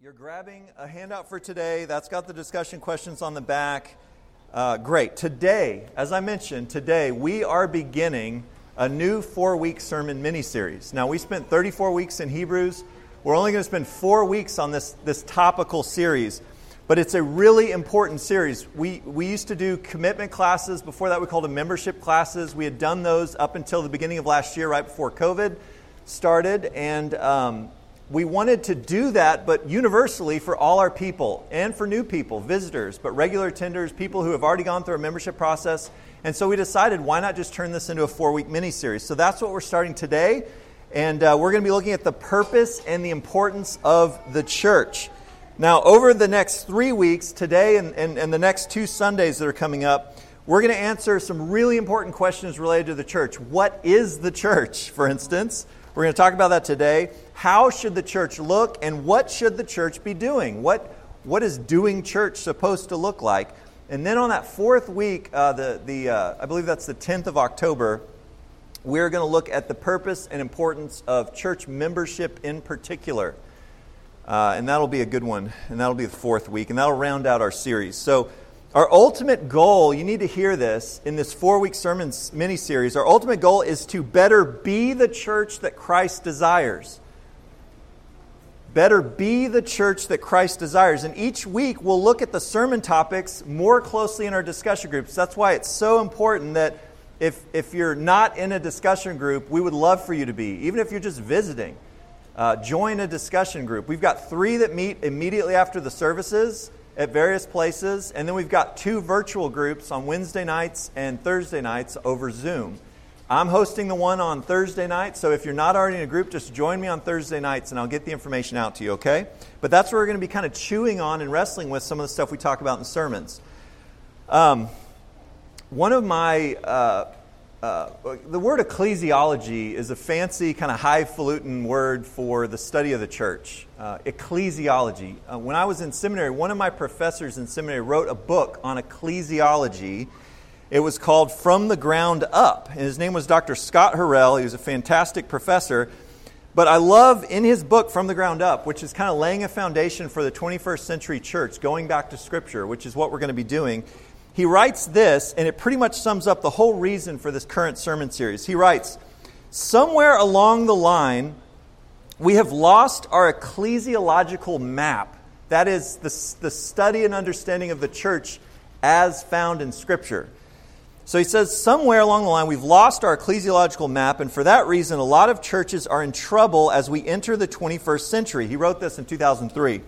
You're grabbing a handout for today. That's got the discussion questions on the back. Uh, great. Today, as I mentioned, today we are beginning a new four week sermon mini series. Now, we spent 34 weeks in Hebrews. We're only going to spend four weeks on this, this topical series, but it's a really important series. We, we used to do commitment classes. Before that, we called them membership classes. We had done those up until the beginning of last year, right before COVID started. And um, we wanted to do that, but universally for all our people and for new people, visitors, but regular attenders, people who have already gone through a membership process. And so we decided why not just turn this into a four week mini series? So that's what we're starting today. And uh, we're going to be looking at the purpose and the importance of the church. Now, over the next three weeks, today and, and, and the next two Sundays that are coming up, we're going to answer some really important questions related to the church. What is the church, for instance? We're going to talk about that today. How should the church look, and what should the church be doing? What, what is doing church supposed to look like? And then on that fourth week, uh, the, the, uh, I believe that's the 10th of October, we're going to look at the purpose and importance of church membership in particular. Uh, and that'll be a good one. And that'll be the fourth week. And that'll round out our series. So, our ultimate goal, you need to hear this in this four week sermon mini series. Our ultimate goal is to better be the church that Christ desires. Better be the church that Christ desires. And each week we'll look at the sermon topics more closely in our discussion groups. That's why it's so important that if, if you're not in a discussion group, we would love for you to be, even if you're just visiting. Uh, join a discussion group. We've got three that meet immediately after the services at various places. And then we've got two virtual groups on Wednesday nights and Thursday nights over Zoom. I'm hosting the one on Thursday night, so if you're not already in a group, just join me on Thursday nights and I'll get the information out to you, okay? But that's where we're going to be kind of chewing on and wrestling with some of the stuff we talk about in sermons. Um, one of my uh, uh, the word ecclesiology is a fancy, kind of highfalutin word for the study of the church. Uh, ecclesiology. Uh, when I was in seminary, one of my professors in seminary wrote a book on ecclesiology. It was called From the Ground Up. And his name was Dr. Scott Horrell. He was a fantastic professor. But I love in his book, From the Ground Up, which is kind of laying a foundation for the 21st century church, going back to Scripture, which is what we're going to be doing he writes this, and it pretty much sums up the whole reason for this current sermon series. He writes, Somewhere along the line, we have lost our ecclesiological map. That is the, the study and understanding of the church as found in Scripture. So he says, somewhere along the line, we've lost our ecclesiological map, and for that reason, a lot of churches are in trouble as we enter the 21st century. He wrote this in 2003.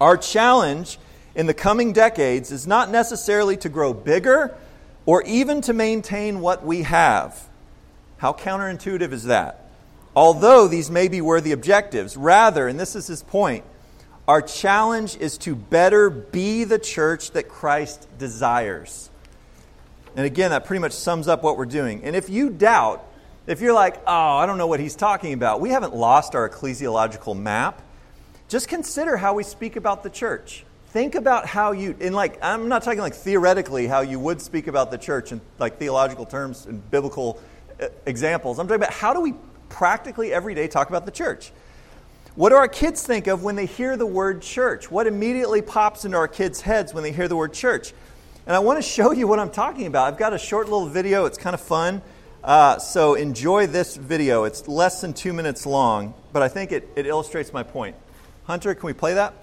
Our challenge in the coming decades is not necessarily to grow bigger or even to maintain what we have. How counterintuitive is that? Although these may be worthy objectives, rather, and this is his point, our challenge is to better be the church that Christ desires. And again, that pretty much sums up what we're doing. And if you doubt, if you're like, oh, I don't know what he's talking about, we haven't lost our ecclesiological map. Just consider how we speak about the church think about how you in like i'm not talking like theoretically how you would speak about the church in like theological terms and biblical uh, examples. I'm talking about how do we practically every day talk about the church? What do our kids think of when they hear the word church? What immediately pops into our kids heads when they hear the word church? And i want to show you what i'm talking about. I've got a short little video. It's kind of fun. Uh, so enjoy this video. It's less than two minutes long but i think it, it illustrates my point. Hunter can we play that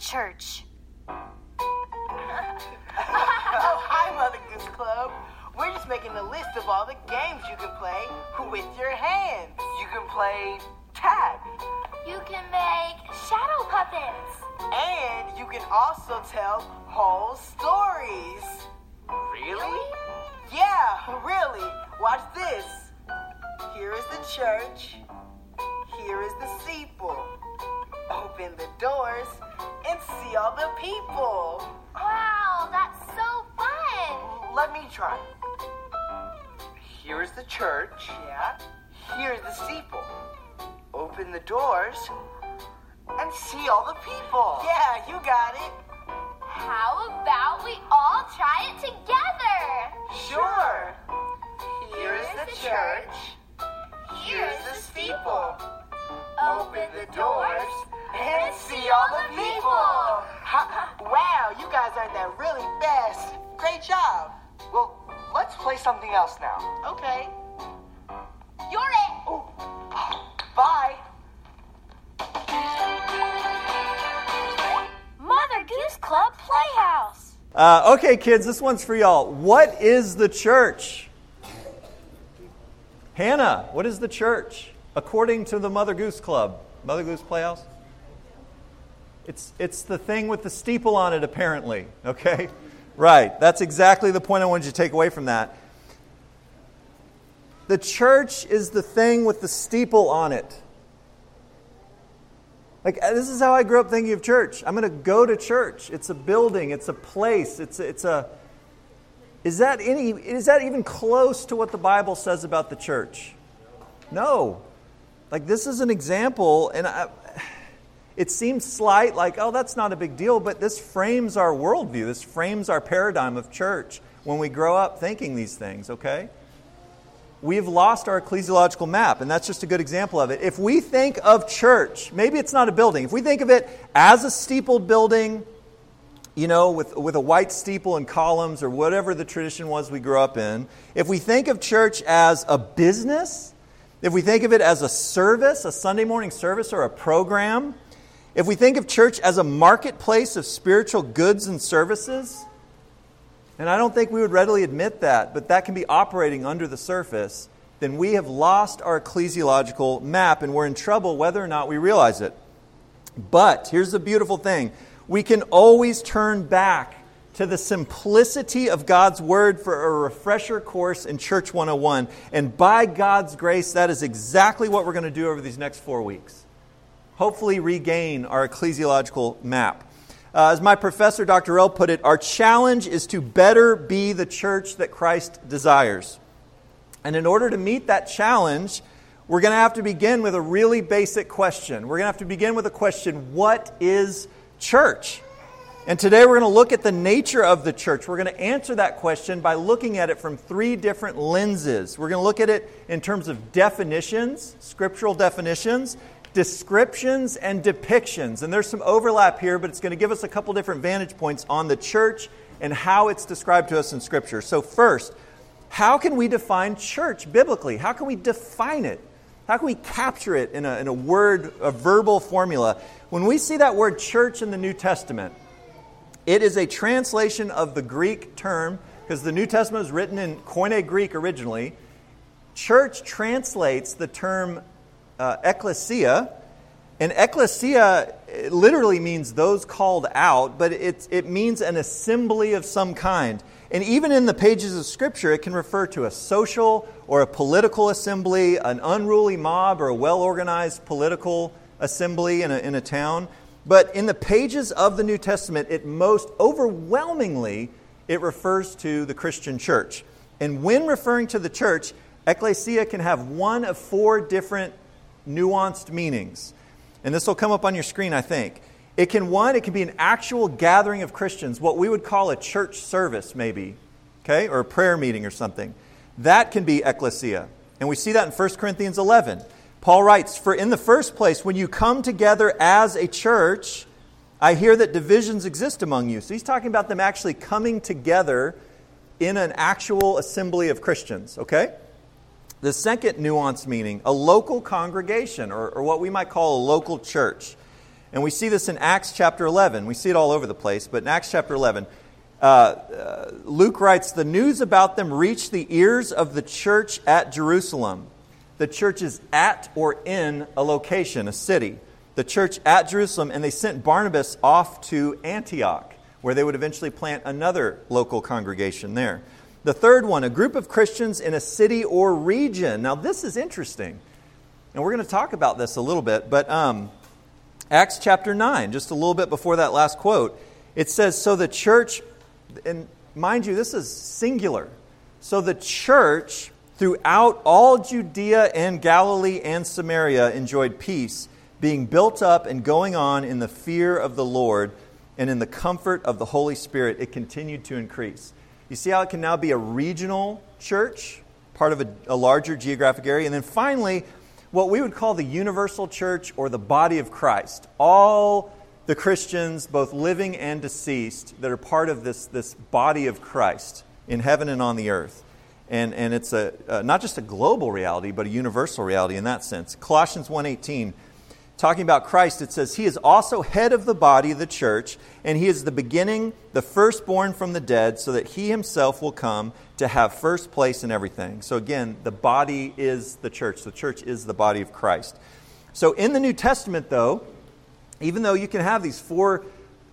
church. oh, hi, Mother Goose Club. We're just making a list of all the games you can play with your hands. You can play tag. You can make shadow puppets. And you can also tell whole stories. Really? Yeah, really. Watch this. Here is the church here is the steeple open the doors and see all the people. Wow, that's so fun. Let me try. Here's the church. Yeah. Here's the steeple. Open the doors and see all the people. Yeah, you got it. How about we all try it together? Sure. Here's, the, church. Here's the steeple. Open the doors and see all the people. Wow, you guys earned that really fast. Great job. Well, let's play something else now. Okay. You're it. Oh, bye. Mother Goose Club Playhouse. Uh, okay, kids, this one's for y'all. What is the church? Hannah, what is the church according to the Mother Goose Club? Mother Goose Playhouse? It's, it's the thing with the steeple on it, apparently. Okay? Right. That's exactly the point I wanted you to take away from that. The church is the thing with the steeple on it. Like, uh, this is how I grew up thinking of church. I'm going to go to church. It's a building, it's a place, it's a, it's a. Is that, any, is that even close to what the Bible says about the church? No. Like, this is an example, and it seems slight, like, oh, that's not a big deal, but this frames our worldview. This frames our paradigm of church when we grow up thinking these things, okay? we've lost our ecclesiological map, and that's just a good example of it. If we think of church, maybe it's not a building, if we think of it as a steepled building, you know, with, with a white steeple and columns or whatever the tradition was we grew up in, if we think of church as a business, if we think of it as a service, a Sunday morning service or a program, if we think of church as a marketplace of spiritual goods and services, and I don't think we would readily admit that, but that can be operating under the surface, then we have lost our ecclesiological map and we're in trouble whether or not we realize it. But here's the beautiful thing we can always turn back to the simplicity of God's Word for a refresher course in Church 101. And by God's grace, that is exactly what we're going to do over these next four weeks. Hopefully, regain our ecclesiological map. Uh, as my professor, Dr. L, put it, our challenge is to better be the church that Christ desires. And in order to meet that challenge, we're going to have to begin with a really basic question. We're going to have to begin with a question what is church? And today we're going to look at the nature of the church. We're going to answer that question by looking at it from three different lenses. We're going to look at it in terms of definitions, scriptural definitions descriptions and depictions. And there's some overlap here, but it's going to give us a couple different vantage points on the church and how it's described to us in Scripture. So, first, how can we define church biblically? How can we define it? How can we capture it in a, in a word, a verbal formula? When we see that word church in the New Testament, it is a translation of the Greek term, because the New Testament is written in Koine Greek originally. Church translates the term uh, ecclesia. And ecclesia literally means those called out, but it, it means an assembly of some kind. And even in the pages of Scripture, it can refer to a social or a political assembly, an unruly mob, or a well organized political assembly in a, in a town. But in the pages of the New Testament, it most overwhelmingly it refers to the Christian church. And when referring to the church, ecclesia can have one of four different nuanced meanings. And this will come up on your screen, I think. It can, one, it can be an actual gathering of Christians, what we would call a church service, maybe, okay, or a prayer meeting or something. That can be ecclesia. And we see that in 1 Corinthians 11. Paul writes, For in the first place, when you come together as a church, I hear that divisions exist among you. So he's talking about them actually coming together in an actual assembly of Christians, okay? The second nuanced meaning, a local congregation, or, or, what we might call a local church. And we see this in Acts chapter 11. We see it all over the place, but in Acts chapter 11, uh, uh, Luke writes The news about them reached the ears of the church at Jerusalem. The church is at or in a location, a city. The church at Jerusalem, and they sent Barnabas off to Antioch, where they would eventually plant another local congregation there. The third one, a group of Christians in a city or region. Now, this is interesting. And we're going to talk about this a little bit, but um, Acts chapter 9, just a little bit before that last quote, it says, So the church, and mind you, this is singular. So the church throughout all Judea and Galilee and Samaria enjoyed peace, being built up and going on in the fear of the Lord and in the comfort of the Holy Spirit. It continued to increase. You see how it can now be a regional church, part of a, a, larger geographic area. And then finally, what we would call the universal church or the body of Christ. All the Christians, both living and deceased, that are part of this, this body of Christ in heaven and on the earth. And, and it's a, uh, not just a global reality, but a universal reality in that sense. Colossians 1.18, talking about Christ, it says, He is also head of the body, of the church, and He is the beginning, the firstborn from the dead, so that He Himself will come to have first place in everything. So again, the body is the church. The church is the body of Christ. So in the New Testament, though, even though you can have these four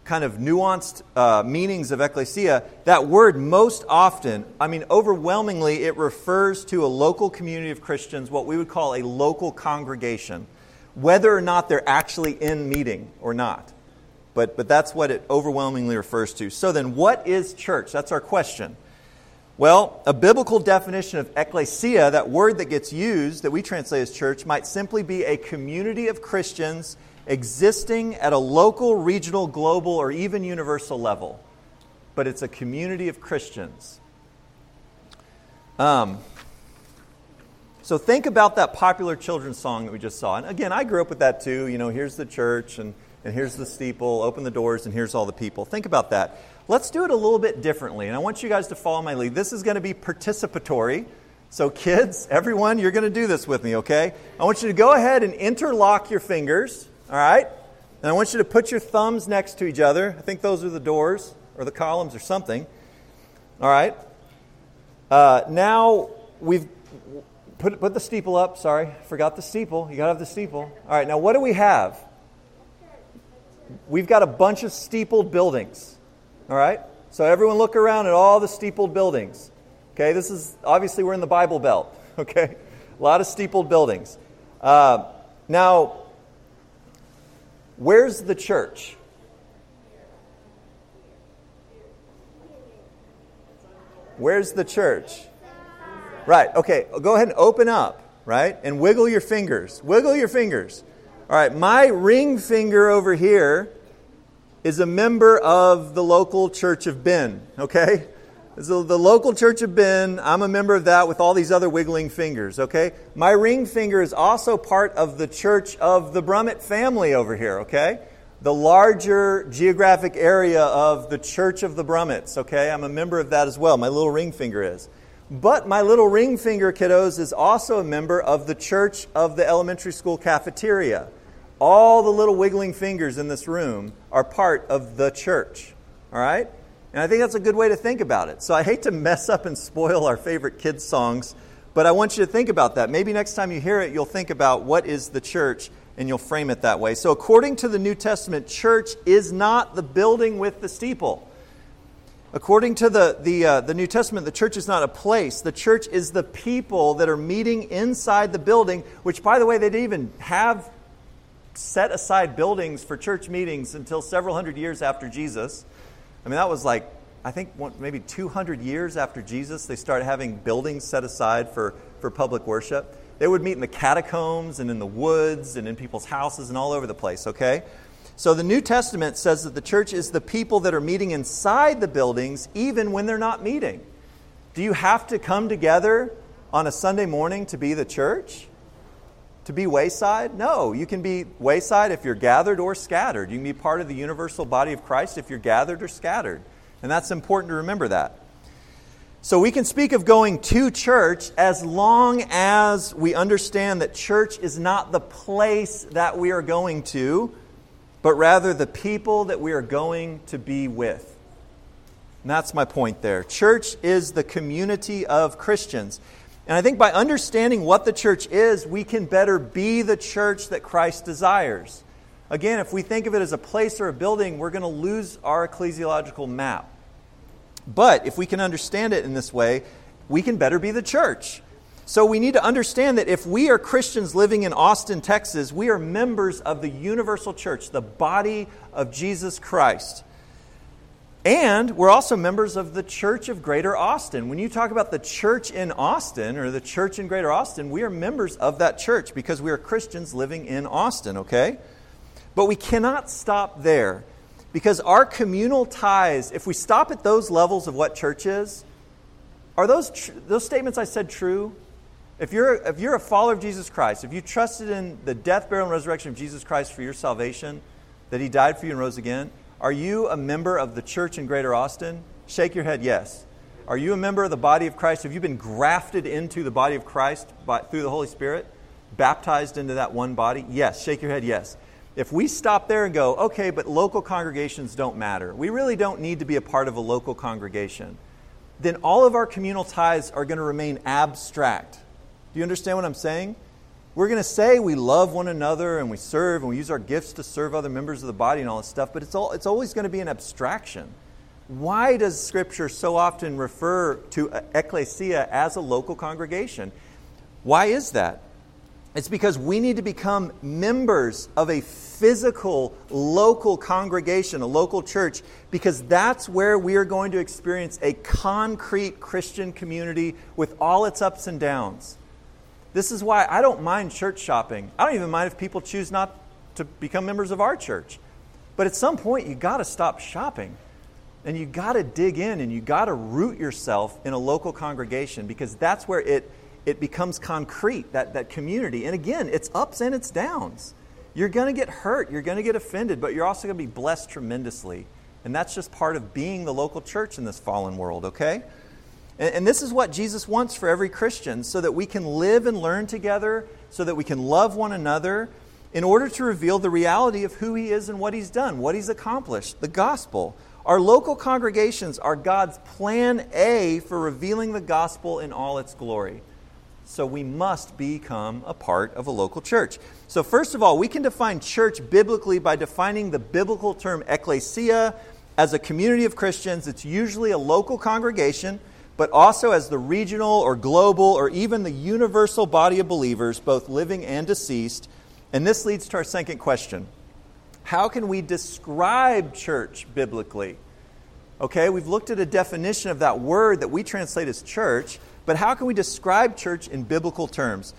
kind of nuanced uh, meanings of ecclesia, that word most often, I mean, overwhelmingly, it refers to a local community of Christians, what we would call a local congregation, whether or not they're actually in meeting or not. But, but that's what it overwhelmingly refers to. So then, what is church? That's our question. Well, a biblical definition of ecclesia, that word that gets used, that we translate as church, might simply be a community of Christians existing at a local, regional, global, or even universal level. But it's a community of Christians. Um, so think about that popular children's song that we just saw. And again, I grew up with that too. You know, here's the church, and, and here's the steeple, open the doors, and here's all the people. Think about that. Let's do it a little bit differently. And I want you guys to follow my lead. This is going to be participatory. So, kids, everyone, you're going to do this with me, okay? I want you to go ahead and interlock your fingers. All right? And I want you to put your thumbs next to each other. I think those are the doors or the columns or something. All right? Uh, now we've put, put the steeple up. Sorry, forgot the steeple. You got to have the steeple. All right, now what do we have? We've got a bunch of steepled buildings. All right? So everyone look around at all the steepled buildings. Okay, this is obviously we're in the Bible Belt. Okay? A lot of steepled buildings. Uh, now, Where's the church? Where's the church? Right, okay, go ahead and open up, right? And wiggle your fingers. Wiggle your fingers. All right, my ring finger over here is a member of the local church of Ben, okay? So the local church of Ben, I'm a member of that with all these other wiggling fingers, okay? My ring finger is also part of the church of the Brummett family over here, okay? The larger geographic area of the church of the Brummets, okay? I'm a member of that as well. My little ring finger is. But my little ring finger, kiddos, is also a member of the church of the elementary school cafeteria. All the little wiggling fingers in this room are part of the church, all right? And I think that's a good way to think about it. So I hate to mess up and spoil our favorite kids' songs, but I want you to think about that. Maybe next time you hear it, you'll think about what is the church and you'll frame it that way. So, according to the New Testament, church is not the building with the steeple. According to the, the, uh, the New Testament, the church is not a place. The church is the people that are meeting inside the building, which, by the way, they didn't even have set aside buildings for church meetings until several hundred years after Jesus. I mean, that was like, I think maybe 200 years after Jesus, they started having buildings set aside for, for public worship. They would meet in the catacombs and in the woods and in people's houses and all over the place, okay? So the New Testament says that the church is the people that are meeting inside the buildings even when they're not meeting. Do you have to come together on a Sunday morning to be the church? to be wayside? No, you can be wayside if you're gathered or scattered. You can be part of the universal body of Christ if you're gathered or scattered. And that's important to remember that. So we can speak of going to church as long as we understand that church is not the place that we are going to, but rather the people that we are going to be with. And that's my point there. Church is the community of Christians. And I think by understanding what the church is, we can better be the church that Christ desires. Again, if we think of it as a place or a building, we're going to lose our ecclesiological map. But if we can understand it in this way, we can better be the church. So we need to understand that if we are Christians living in Austin, Texas, we are members of the universal church, the body of Jesus Christ. And we're also members of the Church of Greater Austin. When you talk about the church in Austin or the church in Greater Austin, we are members of that church because we are Christians living in Austin, okay? But we cannot stop there because our communal ties, if we stop at those levels of what church is, are those, tr- those statements I said true? If you're, if you're a follower of Jesus Christ, if you trusted in the death, burial, and resurrection of Jesus Christ for your salvation, that he died for you and rose again, are you a member of the church in Greater Austin? Shake your head, yes. Are you a member of the body of Christ? Have you been grafted into the body of Christ by, through the Holy Spirit? Baptized into that one body? Yes. Shake your head, yes. If we stop there and go, okay, but local congregations don't matter, we really don't need to be a part of a local congregation, then all of our communal ties are going to remain abstract. Do you understand what I'm saying? We're going to say we love one another and we serve and we use our gifts to serve other members of the body and all this stuff, but it's, all, it's always going to be an abstraction. Why does Scripture so often refer to ecclesia as a local congregation? Why is that? It's because we need to become members of a physical, local congregation, a local church, because that's where we are going to experience a concrete Christian community with all its ups and downs. This is why I don't mind church shopping. I don't even mind if people choose not to become members of our church. But at some point, you got to stop shopping. And you got to dig in and you got to root yourself in a local congregation because that's where it, it becomes concrete, that, that community. And again, it's ups and it's downs. You're going to get hurt, you're going to get offended, but you're also going to be blessed tremendously. And that's just part of being the local church in this fallen world, okay? And, this is what Jesus wants for every Christian so that we can live and learn together, so that we can love one another in order to reveal the reality of who He is and what He's done, what He's accomplished, the gospel. Our local congregations are God's plan A for revealing the gospel in all its glory. So we must become a part of a local church. So, first of all, we can define church biblically by defining the biblical term ecclesia as a community of Christians. It's usually a local congregation but also as the regional or global or even the universal body of believers, both living and deceased. And this leads to our second question How can we describe church biblically? Okay, we've looked at a definition of that word that we translate as church, but how can we describe church in biblical terms?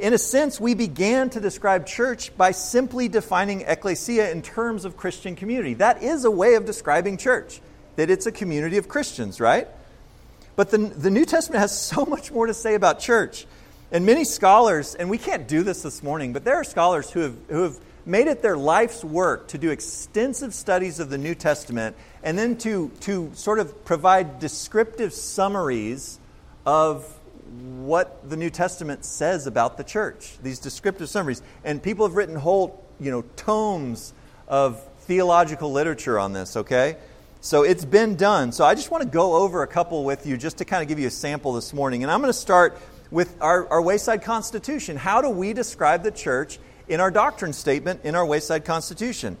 In a sense, we began to describe church by simply defining ecclesia in terms of Christian community. That is a way of describing church, that it's a community of Christians, right? But the, the New Testament has so much more to say about church. And many scholars, and we can't do this this morning, but there are scholars who have, who have made it their life's work to do extensive studies of the New Testament and then to, to sort of provide descriptive summaries of what the New Testament says about the church, these descriptive summaries. And people have written whole, you know, tomes of theological literature on this, okay? So it's been done. So I just want to go over a couple with you just to kind of give you a sample this morning. And I'm going to start with our, our Wayside Constitution. How do we describe the church in our doctrine statement in our Wayside Constitution?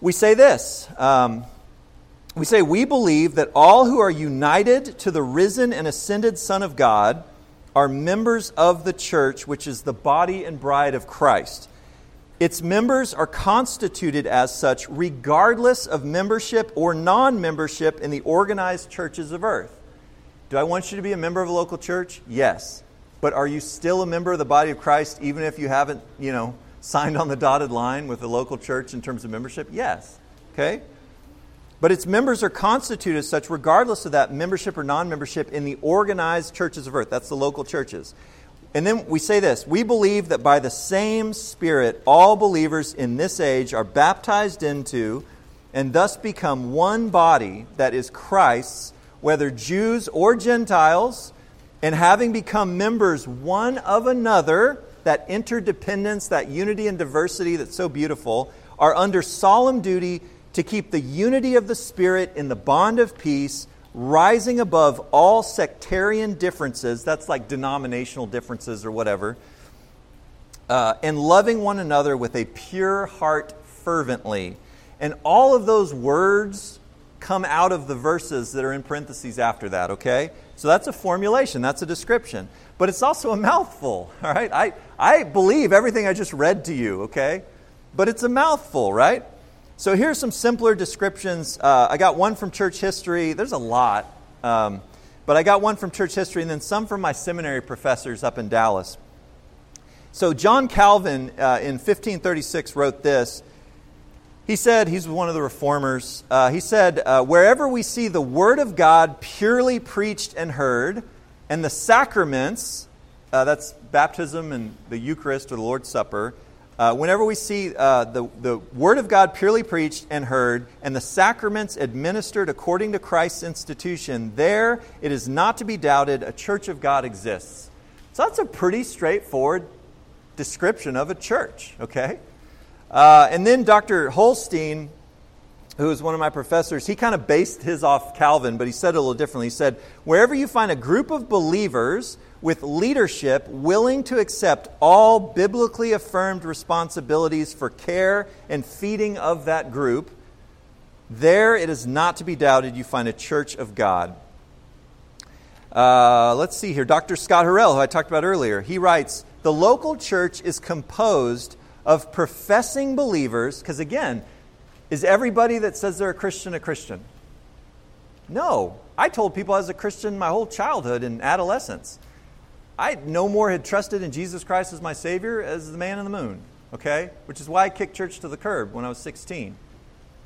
We say this. Um, we say, We believe that all who are united to the risen and ascended Son of God are members of the church, which is the body and bride of Christ. Its members are constituted as such regardless of membership or non membership in the organized churches of earth. Do I want you to be a member of a local church? Yes. But are you still a member of the body of Christ even if you haven't, you know, signed on the dotted line with the local church in terms of membership? Yes. Okay? But its members are constituted as such regardless of that membership or non membership in the organized churches of earth. That's the local churches. And then we say this we believe that by the same Spirit, all believers in this age are baptized into and thus become one body that is Christ's, whether Jews or Gentiles, and having become members one of another, that interdependence, that unity and diversity that's so beautiful, are under solemn duty to keep the unity of the Spirit in the bond of peace rising above all sectarian differences, that's like denominational differences or whatever, uh, and loving one another with a pure heart fervently. And all of those words come out of the verses that are in parentheses after that, okay? So that's a formulation, that's a description. But it's also a mouthful, all right? I, I believe everything I just read to you, okay? But it's a mouthful, right? So here's some simpler descriptions. Uh, I got one from church history. There's a lot. Um, but I got one from church history and then some from my seminary professors up in Dallas. So John Calvin uh, in 1536 wrote this. He said, he's one of the reformers, uh, he said, uh, Wherever we see the Word of God purely preached and heard, and the sacraments, uh, that's baptism and the Eucharist or the Lord's Supper, uh, whenever we see uh, the, the Word of God purely preached and heard, and the sacraments administered according to Christ's institution, there it is not to be doubted a church of God exists. So that's a pretty straightforward description of a church, okay? Uh, and then Dr. Holstein, who is one of my professors, he kind of based his off Calvin, but he said it a little differently. He said, Wherever you find a group of believers with leadership willing to accept all biblically affirmed responsibilities for care and feeding of that group, there it is not to be doubted you find a church of God. Uh, let's see here. Dr. Scott Horrell, who I talked about earlier, he writes The local church is composed of professing believers, because again, is everybody that says they're a Christian a Christian? No. I told people I was a Christian my whole childhood and adolescence. I no more had trusted in Jesus Christ as my Savior as the man in the moon, okay? Which is why I kicked church to the curb when I was 16.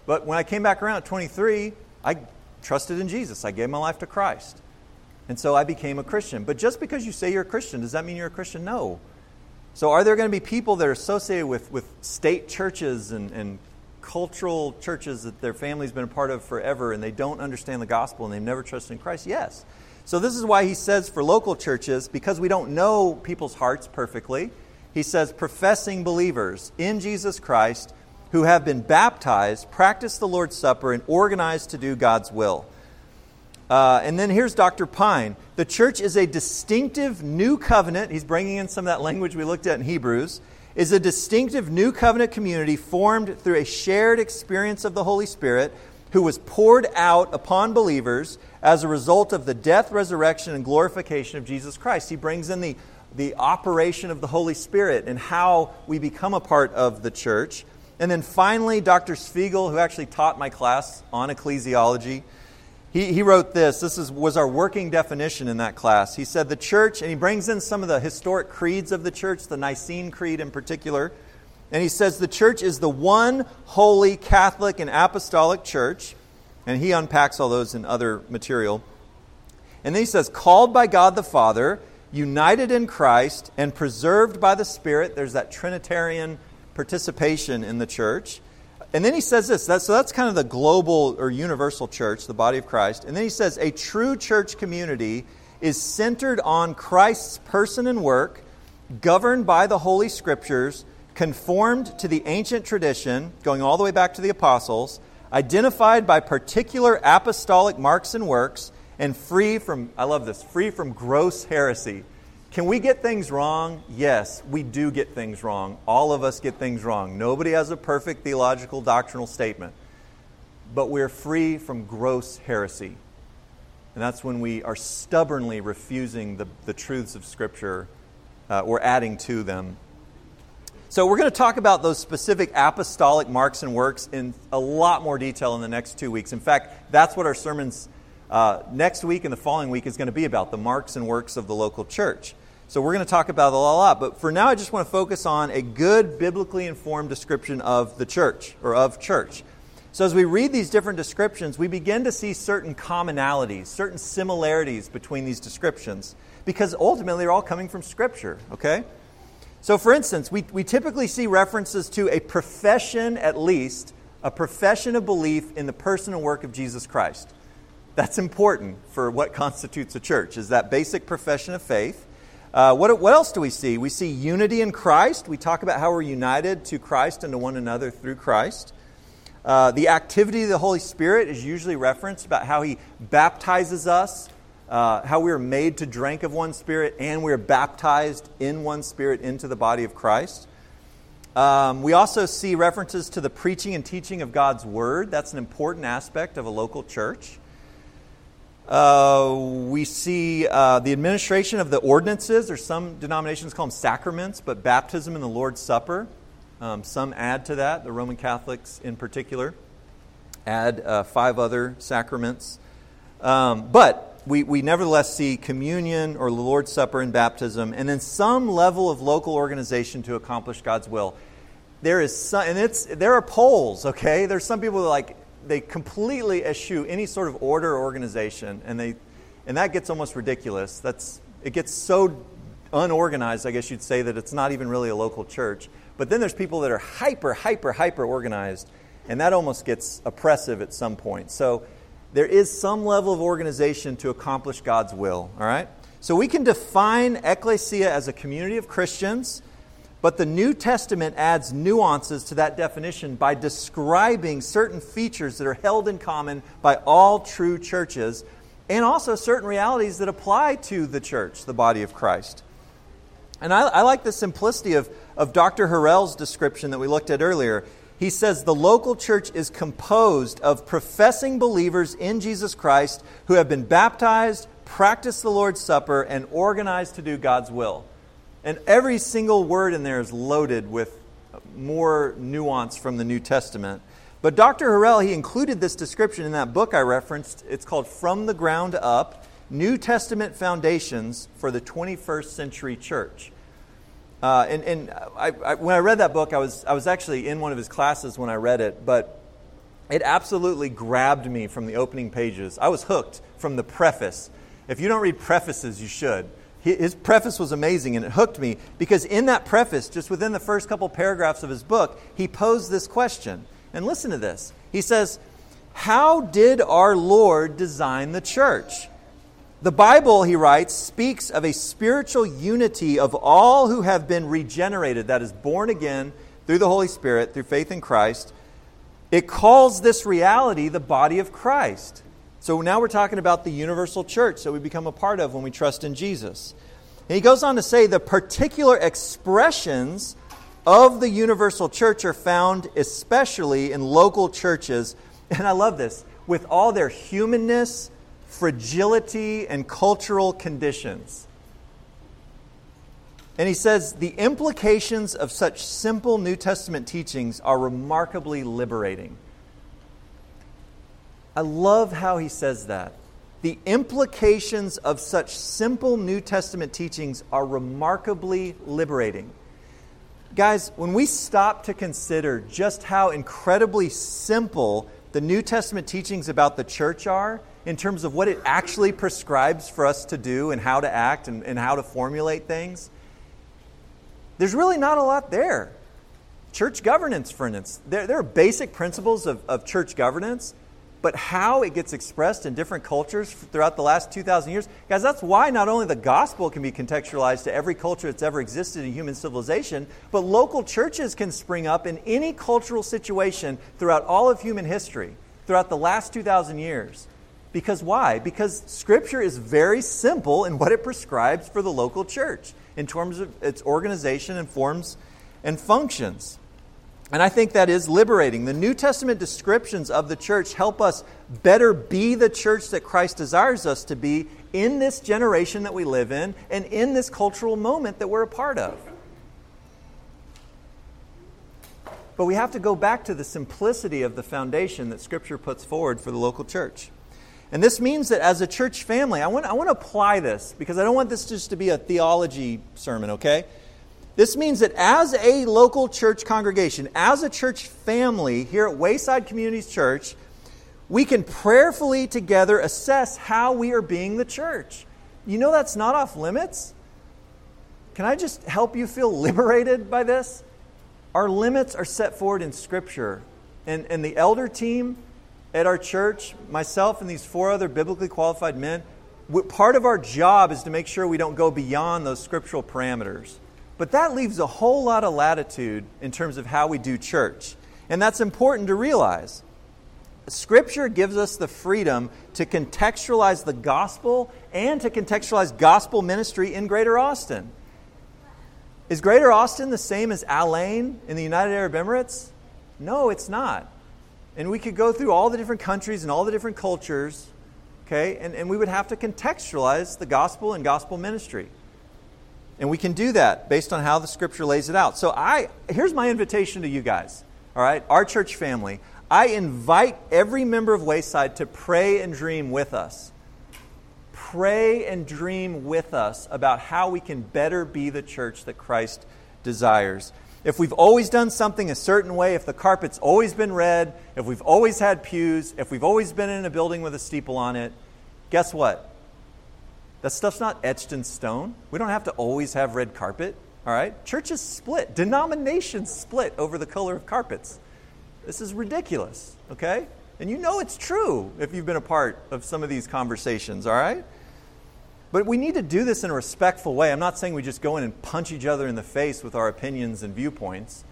But when I came back around at 23, I trusted in Jesus. I gave my life to Christ. And so I became a Christian. But just because you say you're a Christian, does that mean you're a Christian? No. So are there going to be people that are associated with, with state churches and, and cultural churches that their family's been a part of forever and they don't understand the gospel and they've never trusted in Christ? Yes. So this is why he says for local churches, because we don't know people's hearts perfectly, he says professing believers in Jesus Christ who have been baptized, practice the Lord's Supper, and organized to do God's will. Uh, and then here's Dr. Pyne. The church is a distinctive new covenant. He's bringing in some of that language we looked at in Hebrews. Is a distinctive new covenant community formed through a shared experience of the Holy Spirit who was poured out upon believers as a result of the death, resurrection, and glorification of Jesus Christ. He brings in the, the operation of the Holy Spirit and how we become a part of the church. And then finally, Dr. Svigel, who actually taught my class on ecclesiology, he, he wrote this. This is, was our working definition in that class. He said, The church, and he brings in some of the historic creeds of the church, the Nicene Creed in particular. And he says, The church is the one holy Catholic and apostolic church. And he unpacks all those in other material. And then he says, Called by God the Father, united in Christ, and preserved by the Spirit. There's that Trinitarian participation in the church. And then he says this that, so that's kind of the global or universal church, the body of Christ. And then he says, a true church community is centered on Christ's person and work, governed by the Holy Scriptures, conformed to the ancient tradition, going all the way back to the apostles, identified by particular apostolic marks and works, and free from, I love this, free from gross heresy. Can we get things wrong? Yes, we do get things wrong. All of us get things wrong. Nobody has a perfect theological doctrinal statement. But we're free from gross heresy. And that's when we are stubbornly refusing the, the truths of Scripture uh, or adding to them. So, we're going to talk about those specific apostolic marks and works in a lot more detail in the next two weeks. In fact, that's what our sermons uh, next week and the following week is going to be about the marks and works of the local church. So we're going to talk about it a lot, but for now I just want to focus on a good biblically informed description of the church or of church. So as we read these different descriptions, we begin to see certain commonalities, certain similarities between these descriptions because ultimately they're all coming from Scripture, okay? So for instance, we, we typically see references to a profession, at least, a profession of belief in the person and work of Jesus Christ. That's important for what constitutes a church, is that basic profession of faith. Uh, what, what else do we see? We see unity in Christ. We talk about how we're united to Christ and to one another through Christ. Uh, the activity of the Holy Spirit is usually referenced about how He baptizes us, uh, how we are made to drink of one Spirit, and we are baptized in one Spirit into the body of Christ. Um, we also see references to the preaching and teaching of God's Word. That's an important aspect of a local church. Uh, we see uh, the administration of the ordinances. or some denominations call them sacraments, but baptism and the Lord's Supper. Um, some add to that, the Roman Catholics in particular, add uh, five other sacraments. Um, but we, we nevertheless see communion or the Lord's Supper and baptism, and then some level of local organization to accomplish God's will. There is some, and it's there are polls. Okay, there's some people that like they completely eschew any sort of order or organization, and they and that gets almost ridiculous. That's it gets so unorganized, I guess you'd say, that it's not even really a local church. But then there's people that are hyper, hyper, hyper organized, and that almost gets oppressive at some point. So there is some level of organization to accomplish God's will, all right? So we can define ecclesia as a community of Christians, but the New Testament adds nuances to that definition by describing certain features that are held in common by all true churches and also certain realities that apply to the church, the body of Christ. And I, I like the simplicity of, of Dr. Horrell's description that we looked at earlier. He says the local church is composed of professing believers in Jesus Christ who have been baptized, practiced the Lord's Supper, and organized to do God's will. And every single word in there is loaded with more nuance from the New Testament. But Dr. Horrell, he included this description in that book I referenced. It's called From the Ground Up New Testament Foundations for the 21st Century Church. Uh, and and I, I, when I read that book, I was, I was actually in one of his classes when I read it, but it absolutely grabbed me from the opening pages. I was hooked from the preface. If you don't read prefaces, you should. His preface was amazing and it hooked me because in that preface, just within the first couple paragraphs of his book, he posed this question. And listen to this. He says, How did our Lord design the church? The Bible, he writes, speaks of a spiritual unity of all who have been regenerated, that is, born again through the Holy Spirit, through faith in Christ. It calls this reality the body of Christ. So now we're talking about the universal church that we become a part of when we trust in Jesus. And he goes on to say the particular expressions of the universal church are found especially in local churches. And I love this with all their humanness fragility, and cultural conditions. And he says the implications of such simple New Testament teachings are remarkably liberating. I love how he says that. The implications of such simple New Testament teachings are remarkably liberating. Guys, when we stop to consider just how incredibly simple the New Testament teachings about the church are, in terms of what it actually prescribes for us to do and how to act and, and how to formulate things, there's really not a lot there. Church governance, for instance, there, there are basic principles of, of church governance, but how it gets expressed in different cultures throughout the last 2,000 years, guys, that's why not only the gospel can be contextualized to every culture that's ever existed in human civilization, but local churches can spring up in any cultural situation throughout all of human history, throughout the last 2,000 years. Because why? Because Scripture is very simple in what it prescribes for the local church in terms of its organization and forms and functions. And I think that is liberating. The New Testament descriptions of the church help us better be the church that Christ desires us to be in this generation that we live in and in this cultural moment that we're a part of. But we have to go back to the simplicity of the foundation that Scripture puts forward for the local church. And this means that as a church family, I want, I want to apply this because I don't want this just to be a theology sermon, okay? This means that as a local church congregation, as a church family here at Wayside Communities Church, we can prayerfully together assess how we are being the church. You know that's not off limits? Can I just help you feel liberated by this? Our limits are set forward in Scripture. And, and the elder team at our church, myself and these four other biblically qualified men, part of our job is to make sure we don't go beyond those scriptural parameters. But that leaves a whole lot of latitude in terms of how we do church. And that's important to realize. Scripture gives us the freedom to contextualize the gospel and to contextualize gospel ministry in Greater Austin. Is Greater Austin the same as Al Ain in the United Arab Emirates? No, it's not. And we could go through all the different countries and all the different cultures, okay? And, and we would have to contextualize the gospel and gospel ministry. And we can do that based on how the scripture lays it out. So I here's my invitation to you guys. All right, our church family. I invite every member of Wayside to pray and dream with us. Pray and dream with us about how we can better be the church that Christ desires if we've always done something a certain way, if the carpet's always been red, if we've always had pews, if we've always been in a building with a steeple on it, guess what? That stuff's not etched in stone. We don't have to always have red carpet. All right? Churches split, denominations split over the color of carpets. This is ridiculous, okay? And you know it's true if you've been a part of some of these conversations, all right? But we need to do this in a respectful way. I'm not saying we just go in and punch each other in the face with our opinions and viewpoints.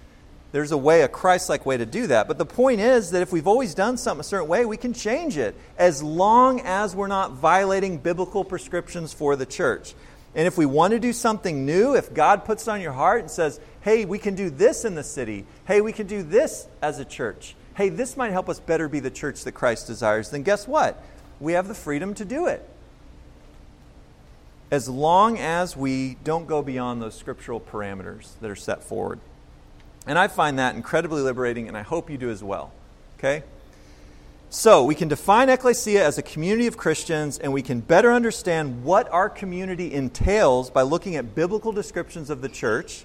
There's a way, a Christ like way to do that. But the point is that if we've always done something a certain way, we can change it as long as we're not violating biblical prescriptions for the church. And if we want to do something new, if God puts it on your heart and says, hey, we can do this in the city, hey, we can do this as a church, hey, this might help us better be the church that Christ desires, then guess what? We have the freedom to do it. As long as we don't go beyond those scriptural parameters that are set forward. And I find that incredibly liberating, and I hope you do as well. Okay? So, we can define ecclesia as a community of Christians, and we can better understand what our community entails by looking at biblical descriptions of the church.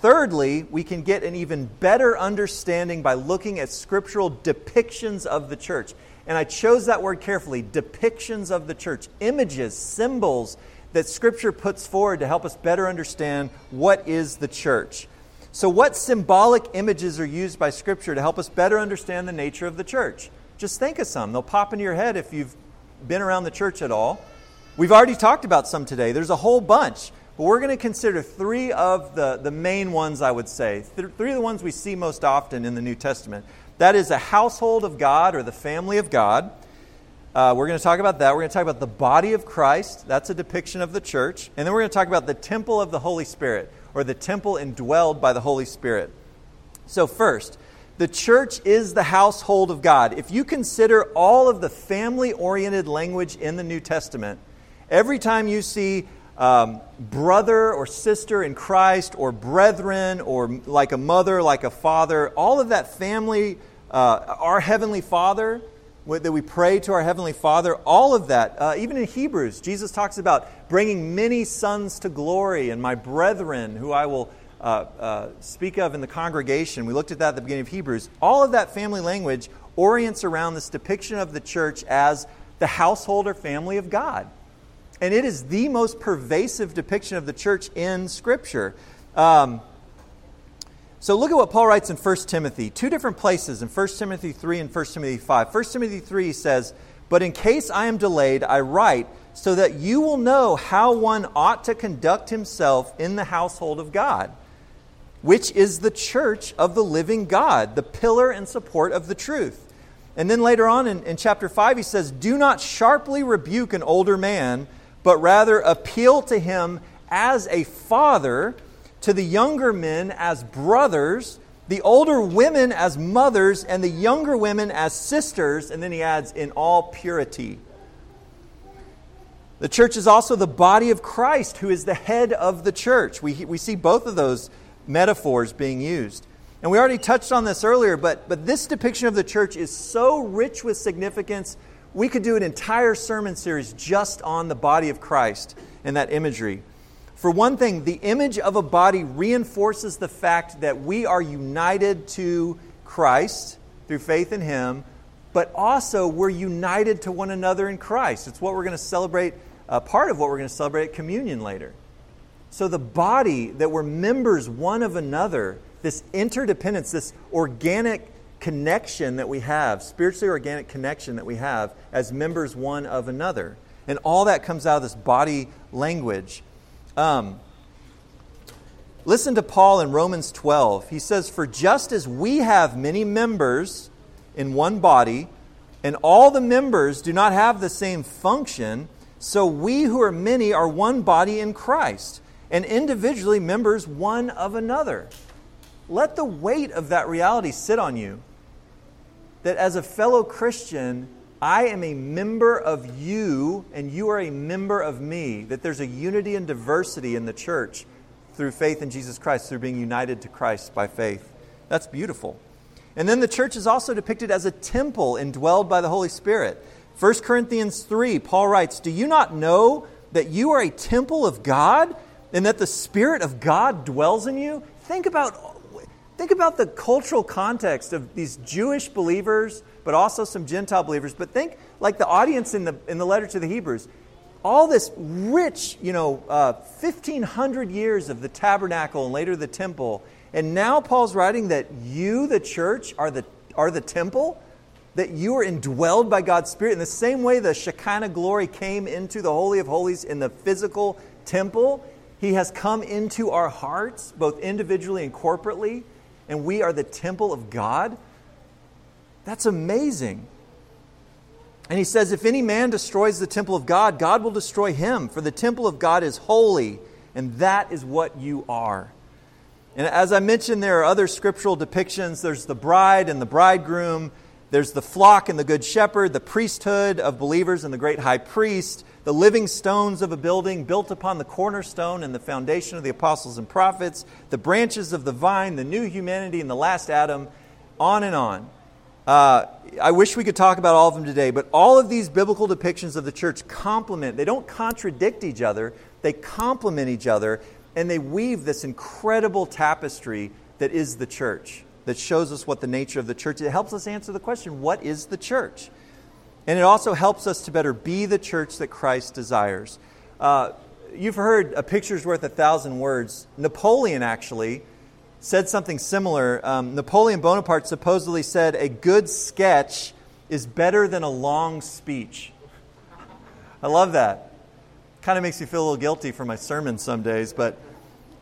Thirdly, we can get an even better understanding by looking at scriptural depictions of the church. And I chose that word carefully depictions of the church, images, symbols that Scripture puts forward to help us better understand what is the church. So, what symbolic images are used by Scripture to help us better understand the nature of the church? Just think of some. They'll pop into your head if you've been around the church at all. We've already talked about some today. There's a whole bunch, but we're going to consider three of the, the main ones, I would say. Th- three of the ones we see most often in the New Testament. That is a household of God or the family of God. Uh, we're going to talk about that. We're going to talk about the body of Christ. That's a depiction of the church. And then we're going to talk about the temple of the Holy Spirit or the temple indwelled by the Holy Spirit. So, first, the church is the household of God. If you consider all of the family oriented language in the New Testament, every time you see um, brother or sister in Christ, or brethren, or like a mother, like a father, all of that family, uh, our Heavenly Father, that we pray to our Heavenly Father, all of that, uh, even in Hebrews, Jesus talks about bringing many sons to glory and my brethren who I will uh, uh, speak of in the congregation. We looked at that at the beginning of Hebrews. All of that family language orients around this depiction of the church as the household or family of God. And it is the most pervasive depiction of the church in Scripture. Um, so look at what Paul writes in 1 Timothy, two different places in 1 Timothy 3 and 1 Timothy 5. 1 Timothy 3 says, But in case I am delayed, I write so that you will know how one ought to conduct himself in the household of God, which is the church of the living God, the pillar and support of the truth. And then later on in, in chapter 5, he says, Do not sharply rebuke an older man, but rather appeal to him as a father to the younger men as brothers, the older women as mothers, and the younger women as sisters. And then he adds, in all purity. The church is also the body of Christ, who is the head of the church. We, we see both of those metaphors being used. And we already touched on this earlier, but, but this depiction of the church is so rich with significance, we could do an entire sermon series just on the body of Christ and that imagery. For one thing, the image of a body reinforces the fact that we are united to Christ through faith in Him, but also we're united to one another in Christ. It's what we're going to celebrate, uh, part of what we're going to celebrate at communion later. So the body, that we're members one of another, this interdependence, this organic connection that we have, spiritually organic connection that we have as members one of another. And all that comes out of this body language. Um, listen to Paul in Romans 12. He says, For just as we have many members in one body, and all the members do not have the same function, so we who are many are one body in Christ, and individually members one of another. Let the weight of that reality sit on you. That as a fellow Christian, I am a member of you, and you are a member of me. That there's a unity and diversity in the church through faith in Jesus Christ, through being united to Christ by faith. That's beautiful. And then the church is also depicted as a temple indwelled by the Holy Spirit. 1 Corinthians 3, Paul writes, Do you not know that you are a temple of God and that the Spirit of God dwells in you? Think about Think about the cultural context of these Jewish believers, but also some Gentile believers. But think like the audience in the, in the letter to the Hebrews. all this rich, you know, uh, 1,500 years of the tabernacle and later the temple. And now Paul's writing that you, the church, are the, are the temple, that you are indwelled by God's Spirit. In the same way the Shekinah glory came into the Holy of Holies in the physical temple, He has come into our hearts, both individually and corporately, and we are the temple of God. That's amazing. And he says, If any man destroys the temple of God, God will destroy him, for the temple of God is holy, and that is what you are. And as I mentioned, there are other scriptural depictions. There's the bride and the bridegroom, there's the flock and the good shepherd, the priesthood of believers and the great high priest, the living stones of a building built upon the cornerstone and the foundation of the apostles and prophets, the branches of the vine, the new humanity and the last Adam, on and on. Uh, I wish we could talk about all of them today, but all of these biblical depictions of the church complement, they don't contradict each other, they complement each other, and they weave this incredible tapestry that is the church, that shows us what the nature of the church is. It helps us answer the question what is the church? And it also helps us to better be the church that Christ desires. Uh, you've heard a picture's worth a thousand words. Napoleon actually said something similar. Um, Napoleon Bonaparte supposedly said, A good sketch is better than a long speech. I love that. Kind of makes me feel a little guilty for my sermon some days, but,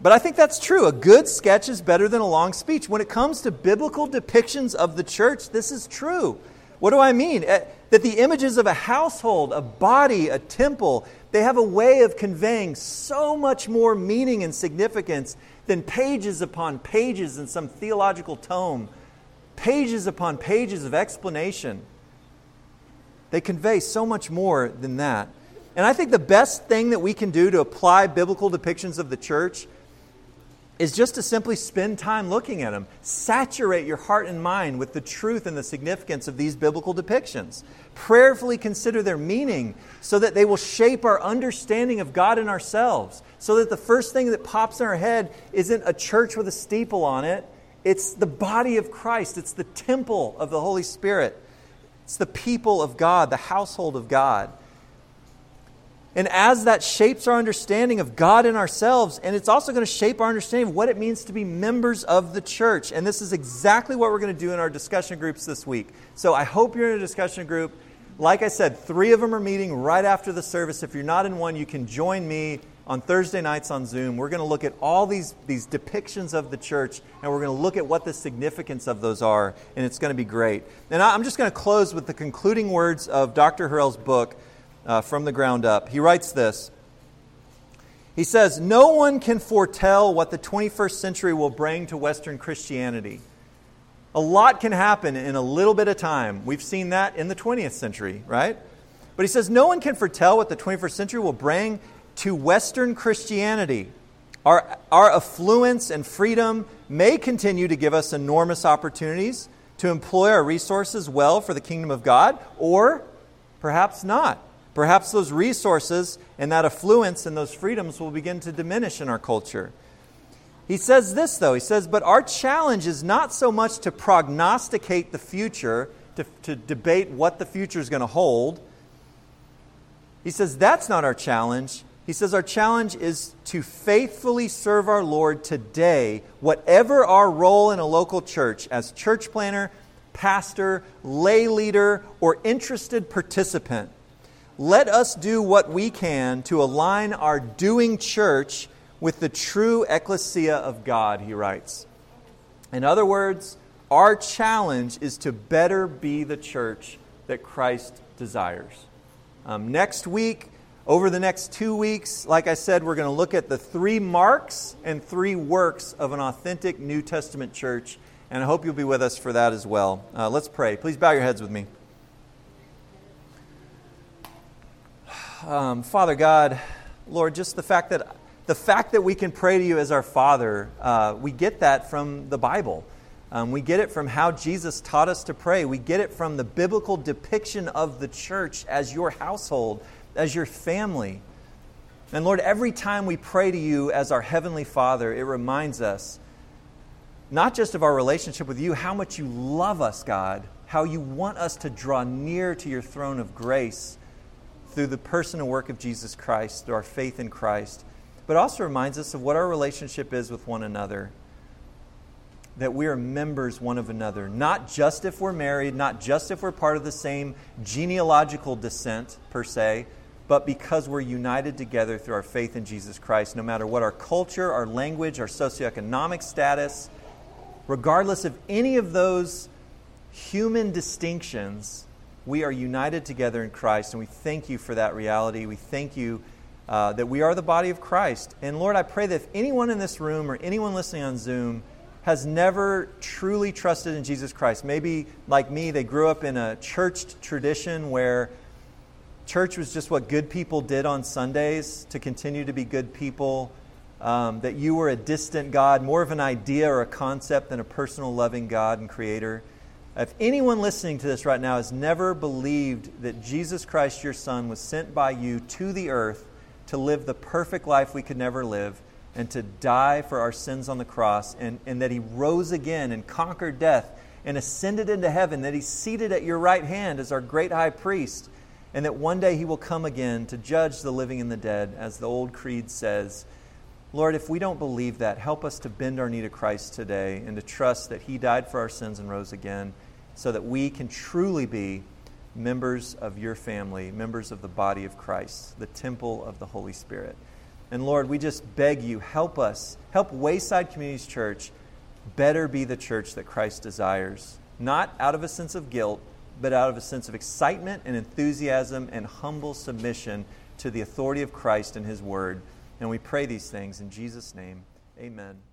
but I think that's true. A good sketch is better than a long speech. When it comes to biblical depictions of the church, this is true. What do I mean? Eh, that the images of a household, a body, a temple, they have a way of conveying so much more meaning and significance than pages upon pages in some theological tome, pages upon pages of explanation. They convey so much more than that. And I think the best thing that we can do to apply biblical depictions of the church is just to simply spend time looking at them. Saturate your heart and mind with the truth and the significance of these biblical depictions. Prayerfully consider their meaning so that they will shape our understanding of God and ourselves. So that the first thing that pops in our head isn't a church with a steeple on it, it's the body of Christ, it's the temple of the Holy Spirit, it's the people of God, the household of God. And as that shapes our understanding of God and ourselves, and it's also going to shape our understanding of what it means to be members of the church. And this is exactly what we're going to do in our discussion groups this week. So I hope you're in a discussion group. Like I said, three of them are meeting right after the service. If you're not in one, you can join me on Thursday nights on Zoom. We're going to look at all these, these depictions of the church, and we're going to look at what the significance of those are, and it's going to be great. And I'm just going to close with the concluding words of Dr. Horrell's book uh, from the ground up. He writes this. He says, No one can foretell what the 21st century will bring to Western Christianity. A lot can happen in a little bit of time. We've seen that in the 20th century, right? But he says, No one can foretell what the 21st century will bring to Western Christianity. Our, our affluence and freedom may continue to give us enormous opportunities to employ our resources well for the kingdom of God, or perhaps not. Perhaps those resources and that affluence and those freedoms will begin to diminish in our culture. He says this, though. He says, But our challenge is not so much to prognosticate the future, to, to debate what the future is going to hold. He says, That's not our challenge. He says, Our challenge is to faithfully serve our Lord today, whatever our role in a local church, as church planner, pastor, lay leader, or interested participant let us do what we can to align our doing church with the true ecclesia of God, he writes. In other words, our challenge is to better be the church that Christ desires. Um, next week, over the next two weeks, like I said, we're going to look at the three marks and three works of an authentic New Testament church, and I hope you'll be with us for that as well. Uh, let's pray. Please bow your heads with me. um, Father God, Lord, just the fact that the fact that we can pray to you as our Father, uh, we get that from the Bible. Um, we get it from how Jesus taught us to pray. We get it from the biblical depiction of the church as your household, as your family. And Lord, every time we pray to you as our Heavenly Father, it reminds us not just of our relationship with you, how much you love us, God, how you want us to draw near to your throne of grace through the person and work of Jesus Christ, through our faith in Christ, but also reminds us of what our relationship is with one another. That we are members one of another, not just if we're married, not just if we're part of the same genealogical descent per se, but because we're united together through our faith in Jesus Christ, no matter what our culture, our language, our socioeconomic status, regardless of any of those human distinctions, we are united together in Christ, and we thank you for that reality. We thank you uh, that we are the body of Christ. And Lord, I pray that if anyone in this room or anyone listening on Zoom has never truly trusted in Jesus Christ, maybe like me, they grew up in a church tradition where church was just what good people did on Sundays to continue to be good people. Um, that you were a distant God, more of an idea or a concept than a personal, loving God and Creator. If anyone listening to this right now has never believed that Jesus Christ, your Son, was sent by you to the earth to live the perfect life we could never live and to die for our sins on the cross, and, and that he rose again and conquered death and ascended into heaven, that he's seated at your right hand as our great high priest, and that one day he will come again to judge the living and the dead, as the old creed says. Lord, if we don't believe that, help us to bend our knee to Christ today and to trust that He died for our sins and rose again so that we can truly be members of your family, members of the body of Christ, the temple of the Holy Spirit. And Lord, we just beg you, help us, help Wayside Communities Church better be the church that Christ desires, not out of a sense of guilt, but out of a sense of excitement and enthusiasm and humble submission to the authority of Christ and His Word. And we pray these things in Jesus' name. Amen.